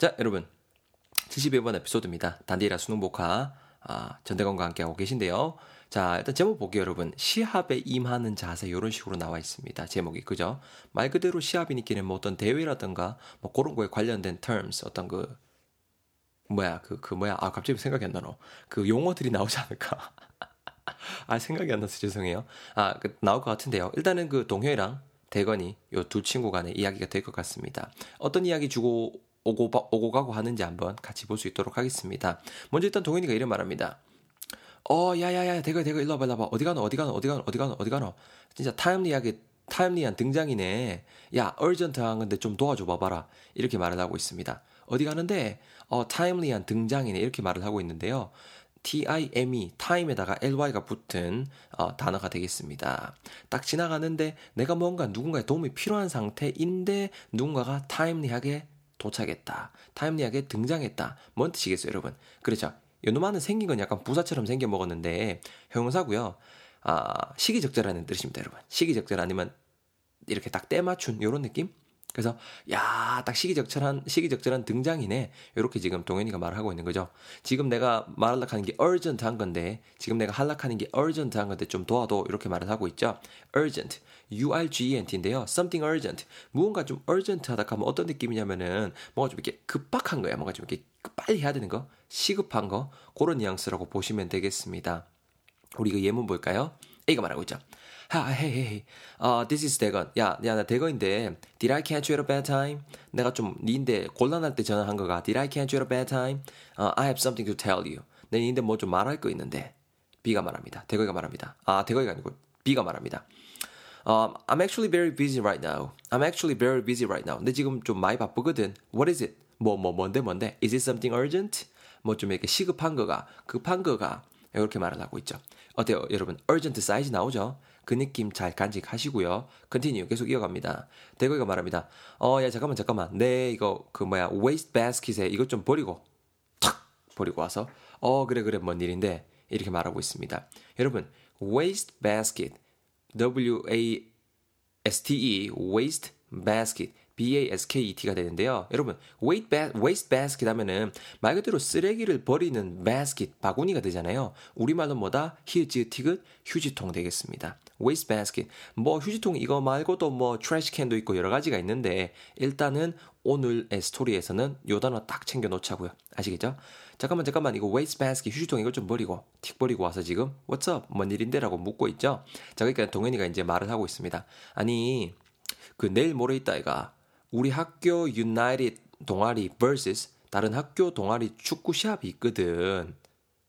자, 여러분. 71번 에피소드입니다. 단디라 수능 복화 아, 전대건과 함께하고 계신데요. 자, 일단 제목 볼게요, 여러분. 시합에 임하는 자세, 이런 식으로 나와 있습니다. 제목이, 그죠? 말 그대로 시합이니까는 뭐 어떤 대회라든가, 뭐 그런 거에 관련된 terms, 어떤 그, 뭐야, 그, 그 뭐야. 아, 갑자기 생각이 안 나노. 그 용어들이 나오지 않을까? 아, 생각이 안 나서 죄송해요. 아, 그, 나올 것 같은데요. 일단은 그 동효이랑 대건이 요 두 친구 간의 이야기가 될 것 같습니다. 어떤 이야기 주고 오고, 오고 가고 하는지 한번 같이 볼 수 있도록 하겠습니다. 먼저 일단 동현이가 이런 말합니다. 어, 야야야, 대거 대거 일로 와봐, 일로 와봐. 어디 가노, 어디 가노, 어디 가노, 어디 가노, 어디 가노. 진짜 타임리하게 타임리한 등장이네. 야, 얼전트한 건데 좀 도와줘 봐봐라. 이렇게 말을 하고 있습니다. 어디 가는데 어, 타임리한 등장이네. 이렇게 말을 하고 있는데요. time, time에다가 ly가 붙은 어, 단어가 되겠습니다. 딱 지나가는데 내가 뭔가 누군가의 도움이 필요한 상태인데 누군가가 timely하게 도착했다. 타임리하게 등장했다. 뭔 뜻이겠어요, 여러분? 그렇죠. 요놈아는 생긴 건 약간 부사처럼 생겨 먹었는데 형용사고요. 아, 시기적절하는 뜻입니다, 여러분. 시기적절 아니면 이렇게 딱 때맞춘 요런 느낌? 그래서 야, 딱 시기적절한 시기적절한 등장이네. 이렇게 지금 동현이가 말하고 있는 거죠. 지금 내가 말하려고 하는 게 urgent한 건데 지금 내가 하려고 하는 게 urgent한 건데 좀 도와도 이렇게 말을 하고 있죠. urgent. urgent인데요. something urgent. 무언가 좀 urgent하다 하면 어떤 느낌이냐면은 뭔가 좀 이렇게 급박한 거야. 뭔가 좀 이렇게 빨리 해야 되는 거, 시급한 거 그런 뉘앙스라고 보시면 되겠습니다. 우리 그 예문 볼까요? A가 말하고 있죠. 하, hey, hey, uh, this is 대건. 야, 야, 나 대건인데, did I catch you at a bad time? 내가 좀 니인데 곤란할 때 전화한 거가, did I catch you at a bad time? Uh, I have something to tell you. 내 니인데 뭐 좀 말할 거 있는데. B가 말합니다. 대거이가 말합니다. 아, 대거이가 아니고 B가 말합니다. Um, I'm actually very busy right now. I'm actually very busy right now. 근데 지금 좀 많이 바쁘거든. What is it? 뭐, 뭐, 뭔데, 뭔데? Is it something urgent? 뭐 좀 이렇게 시급한 거가, 급한 거가, 이렇게 말을 하고 있죠. 어때요, 여러분? urgent 사이즈 나오죠? 그 느낌 잘 간직하시고요. continue 계속 이어갑니다. 대거이가 말합니다. 어, 야, 잠깐만, 잠깐만. 내 이거, 그 뭐야, waste basket에 이것 좀 버리고, 탁! 버리고 와서, 어, 그래, 그래, 뭔 일인데. 이렇게 말하고 있습니다. 여러분, waste basket, W-A-S-T-E, waste basket. B-A-S-K-E-T가 되는데요. 여러분, waste basket 하면은 말 그대로 쓰레기를 버리는 basket, 바구니가 되잖아요. 우리말로 뭐다? 히읗, 티긋, 휴지통 되겠습니다. waste basket. 뭐 휴지통 이거 말고도 뭐 trash can도 있고 여러 가지가 있는데 일단은 오늘의 스토리에서는 요 단어 딱 챙겨 놓자고요. 아시겠죠? 잠깐만 잠깐만 이거 waste basket 휴지통 이거 좀 버리고 틱 버리고 와서 지금 what's up? 뭔 일인데라고 묻고 있죠. 자 그러니까 동현이가 이제 말을 하고 있습니다. 아니 그 내일 모레 있다 이가 우리 학교 united 동아리 vs 다른 학교 동아리 축구 시합이 있거든.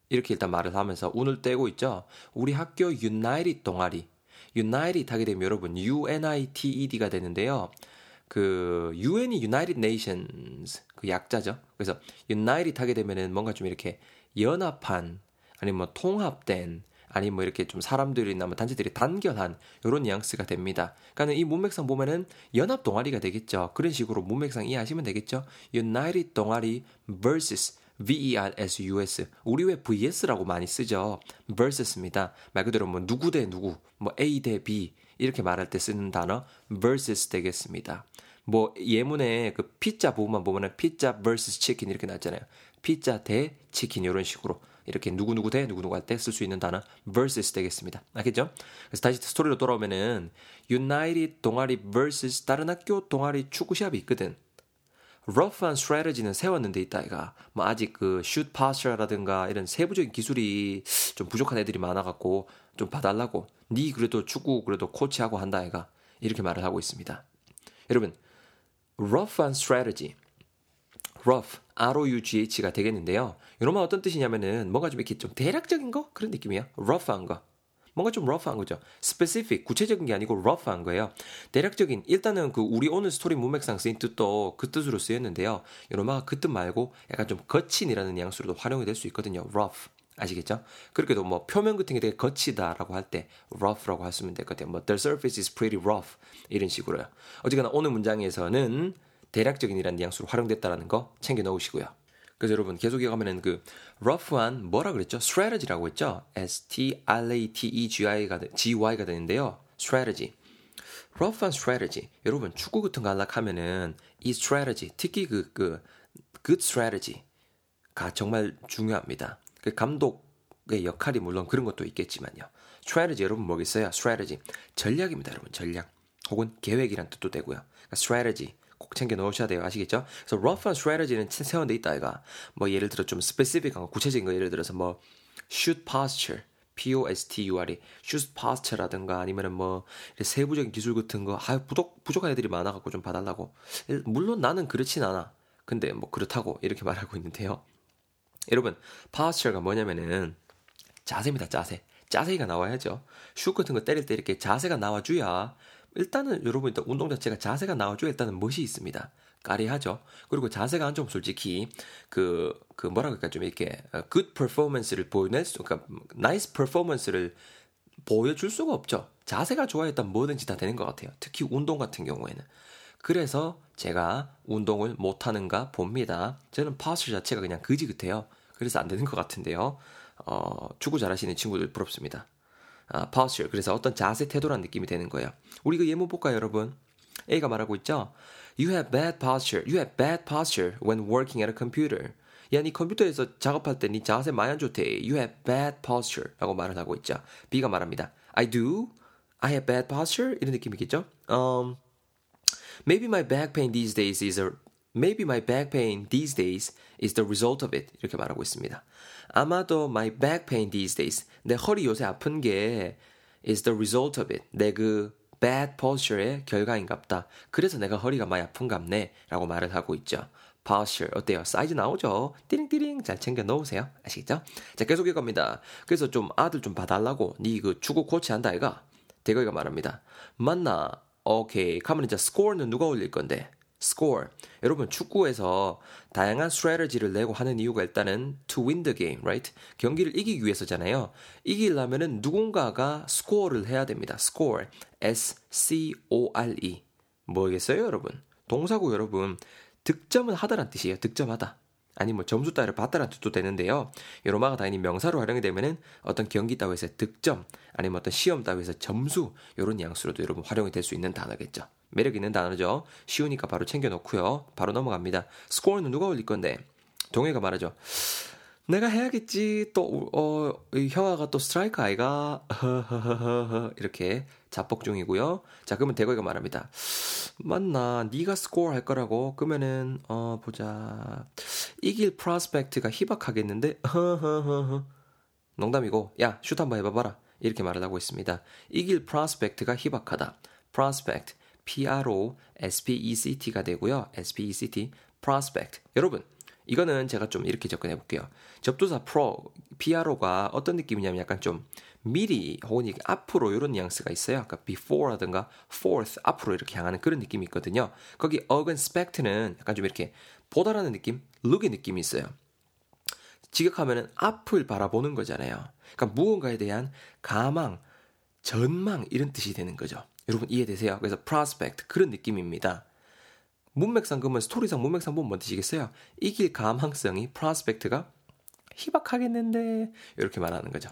이렇게 일단 말을 하면서 운을 떼고 있죠. 우리 학교 united 동아리 united 하게 되면 여러분 UNITED가 되는데요. 그 UN이 United Nations 그 약자죠. 그래서 United 하게 되면은 뭔가 좀 이렇게 연합한 아니면 뭐 통합된 아니면 뭐 이렇게 좀 사람들이나 뭐 단체들이 단결한 이런 뉘앙스가 됩니다. 그러니까 이 문맥상 보면은 연합 동아리가 되겠죠. 그런 식으로 문맥상 이해하시면 되겠죠. United 동아리 vs VERSUS. 우리 왜 VS라고 많이 쓰죠? versus입니다. 말 그대로 뭐 누구 대 누구, 뭐 A 대 B 이렇게 말할 때 쓰는 단어 versus 되겠습니다. 뭐 예문에 그 피자 부분만 보면은 피자 vs 치킨 이렇게 나왔잖아요. 피자 대 치킨 이런 식으로 이렇게 누구누구 대 누구누구 할 때 쓸 수 있는 단어 versus 되겠습니다. 알겠죠? 그래서 다시 스토리로 돌아오면은 United 동아리 versus 다른 학교 동아리 축구 시합이 있거든. rough한 strategy는 세웠는데 있다 이가 뭐 아직 그 shoot posture라든가 이런 세부적인 기술이 좀 부족한 애들이 많아갖고 좀 봐달라고 니 그래도 축구 그래도 코치하고 한다이가 이렇게 말을 하고 있습니다. 여러분 rough한 strategy rough R-O-U-G-H가 되겠는데요. 이런 말 어떤 뜻이냐면은 뭔가 좀 이렇게 좀 대략적인 거 그런 느낌이에요. rough한 거. 뭔가 좀 러프한 거죠. specific, 구체적인 게 아니고 러프한 거예요. 대략적인, 일단은 그 우리 오늘 스토리 문맥상 쓰인 뜻도 그 뜻으로 쓰였는데요. 요로마가 그 뜻 말고 약간 좀 거친이라는 양수로도 활용이 될 수 있거든요. rough. 아시겠죠? 그렇게도 뭐 표면 같은 게 되게 거치다라고 할 때 rough라고 하시면 될 것 같아요. 뭐 the surface is pretty rough 이런 식으로요. 어쨌거나 오늘 문장에서는 대략적인이라는 뉘앙스로 활용됐다라는 거 챙겨 넣으시고요. 그래서 여러분 계속 이어가면은 그 rough한 뭐라 그랬죠? strategy라고 했죠? S T R A T E G I가 G Y가 되는데요. strategy. rough한 strategy. 여러분 축구 같은 거 하려면은 이 strategy 특히 그그 good strategy가 정말 중요합니다. 그 감독의 역할이 물론 그런 것도 있겠지만요. strategy 여러분 뭐겠어요? strategy 전략입니다, 여러분 전략. 혹은 계획이란 뜻도 되고요. 그러니까 strategy 꼭 챙겨 놓으셔야 돼요. 아시겠죠? 그래서 rough한 strategy는 세원돼 있다 이가. 뭐 예를 들어 좀 specific한 거, 구체적인 거 예를 들어서 뭐 shoot posture P-O-S-T-U-R이 shoot posture라든가 아니면은 뭐 세부적인 기술 같은 거 아, 부족 부족한 애들이 많아갖고 좀 봐달라고. 물론 나는 그렇진 않아. 근데 뭐 그렇다고 이렇게 말하고 있는데요. 여러분 posture가 뭐냐면은 자세입니다. 자세. 자세가 나와야죠. 슛 같은 거 때릴 때 이렇게 자세가 나와줘야 일단은 여러분 일단 운동 자체가 자세가 나와줘야 일단은 멋이 있습니다. 까리하죠. 그리고 자세가 안 좋으면 솔직히 그, 그 뭐라 그럴까 좀 이렇게 어, good performance를 보여낼 수, 그러니까 nice performance를 보여줄 수가 없죠. 자세가 좋아야 단 뭐든지 다 되는 것 같아요. 특히 운동 같은 경우에는. 그래서 제가 운동을 못하는가 봅니다. 저는 파스 자체가 그냥 그지 같아요. 그래서 안 되는 것 같은데요. 어, 축구 잘하시는 친구들 부럽습니다. 아, posture. 그래서 어떤 자세 태도란 느낌이 되는 거예요. 우리 그 예문 볼까요, 여러분? A가 말하고 있죠. You have bad posture. You have bad posture when working at a computer. 야, 니 컴퓨터에서 작업할 때 니 자세 많이 안 좋대. You have bad posture. 라고 말을 하고 있죠. B가 말합니다. I do. I have bad posture. 이런 느낌이겠죠. Um, maybe my back pain these days is a Maybe my back pain these days is the result of it. 이렇게 말하고 있습니다. 아마도 my back pain these days. 내 허리 요새 아픈 게 is the result of it. 내 그 bad posture의 결과인갑다. 그래서 내가 허리가 많이 아픈갑네. 라고 말을 하고 있죠. posture 어때요? 사이즈 나오죠? 띠링띠링 잘 챙겨 놓으세요. 아시겠죠? 자 계속 읽겁니다. 그래서 좀 아들 좀 봐달라고 니그 축구 코치 한다 아이가 대거이가 말합니다. 맞나? 오케이. 가면 이제 스코어는 누가 올릴 건데? Score. 여러분 축구에서 다양한 스트래티지를 내고 하는 이유가 일단은 to win the game, right? 경기를 이기기 위해서잖아요. 이기려면은 누군가가 스코어를 해야 됩니다. score. S C O R E. 뭐겠어요, 여러분? 동사고 여러분. 득점은 하다란 뜻이에요. 득점하다. 아니 뭐 점수 따위를 받다란 뜻도 되는데요. 요로마가 당연히 명사로 활용이 되면은 어떤 경기 따위에서 득점, 아니면 어떤 시험 따위에서 점수 요런 뉘앙스로도 여러분 활용이 될 수 있는 단어겠죠. 매력 있는 단어죠. 쉬우니까 바로 챙겨 놓고요. 바로 넘어갑니다. 스코어는 누가 올릴 건데? 동해가 말하죠. 내가 해야겠지. 또, 어, 형아가 또 스트라이크 아이가, 이렇게 자뻑 중이고요. 자, 그러면 대거이가 말합니다. 맞나, 네가 스코어 할 거라고? 그러면은, 어, 보자. 이길 프로스펙트가 희박하겠는데? 농담이고, 야, 슛 한번 해봐봐라. 이렇게 말을 하고 있습니다. 이길 프로스펙트가 희박하다. Prospect. P-R-O-S-P-E-C-T가 되고요. S-P-E-C-T, prospect. 여러분, 이거는 제가 좀 이렇게 접근해 볼게요. 접두사 pro, PRO가 어떤 느낌이냐면 약간 좀 미리 혹은 앞으로 이런 뉘앙스가 있어요. 아까 before라든가 forth 앞으로 이렇게 향하는 그런 느낌이 있거든요. 거기 어근 spect는 약간 좀 이렇게 보다라는 느낌, look의 느낌이 있어요. 지극하면은 앞을 바라보는 거잖아요. 그러니까 무언가에 대한 가망, 전망 이런 뜻이 되는 거죠. 여러분 이해되세요? 그래서 prospect 그런 느낌입니다. 문맥상 그러면 스토리상 문맥상 보면 뭔 뜻이겠어요? 이길 가망성이 prospect가 희박하겠는데 이렇게 말하는 거죠.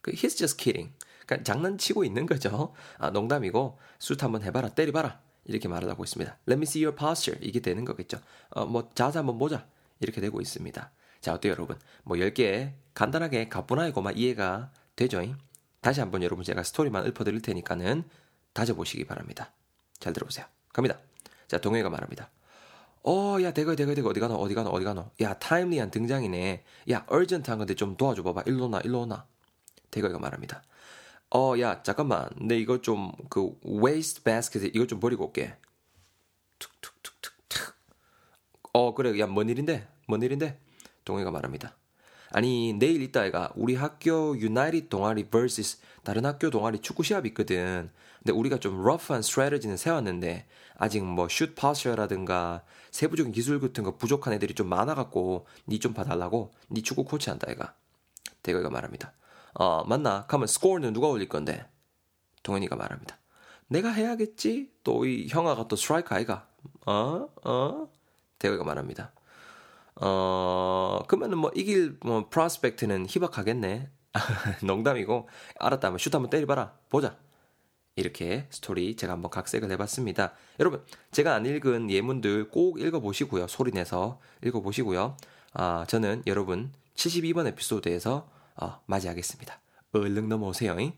그 he's just kidding. 그러니까 장난치고 있는 거죠. 아, 농담이고 술 한번 해봐라 때려봐라 이렇게 말을 하고 있습니다. Let me see your posture 이게 되는 거겠죠. 어, 뭐 자세 한번 보자 이렇게 되고 있습니다. 자 어때요 여러분? 뭐 10개 간단하게 가뿐하게고만 이해가 되죠? 다시 한번 여러분 제가 스토리만 읊어드릴 테니까는 다져보시기 바랍니다. 잘 들어보세요. 갑니다. 자, 동해가 말합니다. 어, 야, 대거, 대거, 대거, 어디 가노, 어디 가노, 어디 가노. 야, 타임리한 등장이네. 야, 얼전트한 건데 좀 도와줘 봐봐. 일로 나, 일로 나. 대거가 말합니다. 어, 야, 잠깐만. 내 이거 좀, 그, waste basket에 이거 좀 버리고 올게. 툭툭툭툭툭. 어, 그래. 야, 뭔 일인데? 뭔 일인데? 동해가 말합니다. 아니 내일 이따가 우리 학교 united 동아리 vs 다른 학교 동아리 축구 시합 있거든. 근데 우리가 좀 rough한 strategy는 세웠는데 아직 뭐 슛 파워라든가 세부적인 기술 같은 거 부족한 애들이 좀 많아갖고 니 좀 봐달라고 니 축구 코치 한다 애가. 대거가 말합니다. 어 맞나? 가면 스코어는 누가 올릴 건데? 동현이가 말합니다. 내가 해야겠지? 또 이 형아가 또 스트라이크 아이가? 어? 어? 대거가 말합니다. 어, 그러면은 뭐 이길 뭐 프로스펙트는 희박하겠네. 농담이고 알았다. 한번 슛 한번 때려봐라. 보자. 이렇게 스토리 제가 한번 각색을 해봤습니다. 여러분, 제가 안 읽은 예문들 꼭 읽어보시고요. 소리내서 읽어보시고요. 아, 저는 여러분 72번 에피소드에서 어, 맞이하겠습니다. 얼른 넘어오세요. 잉?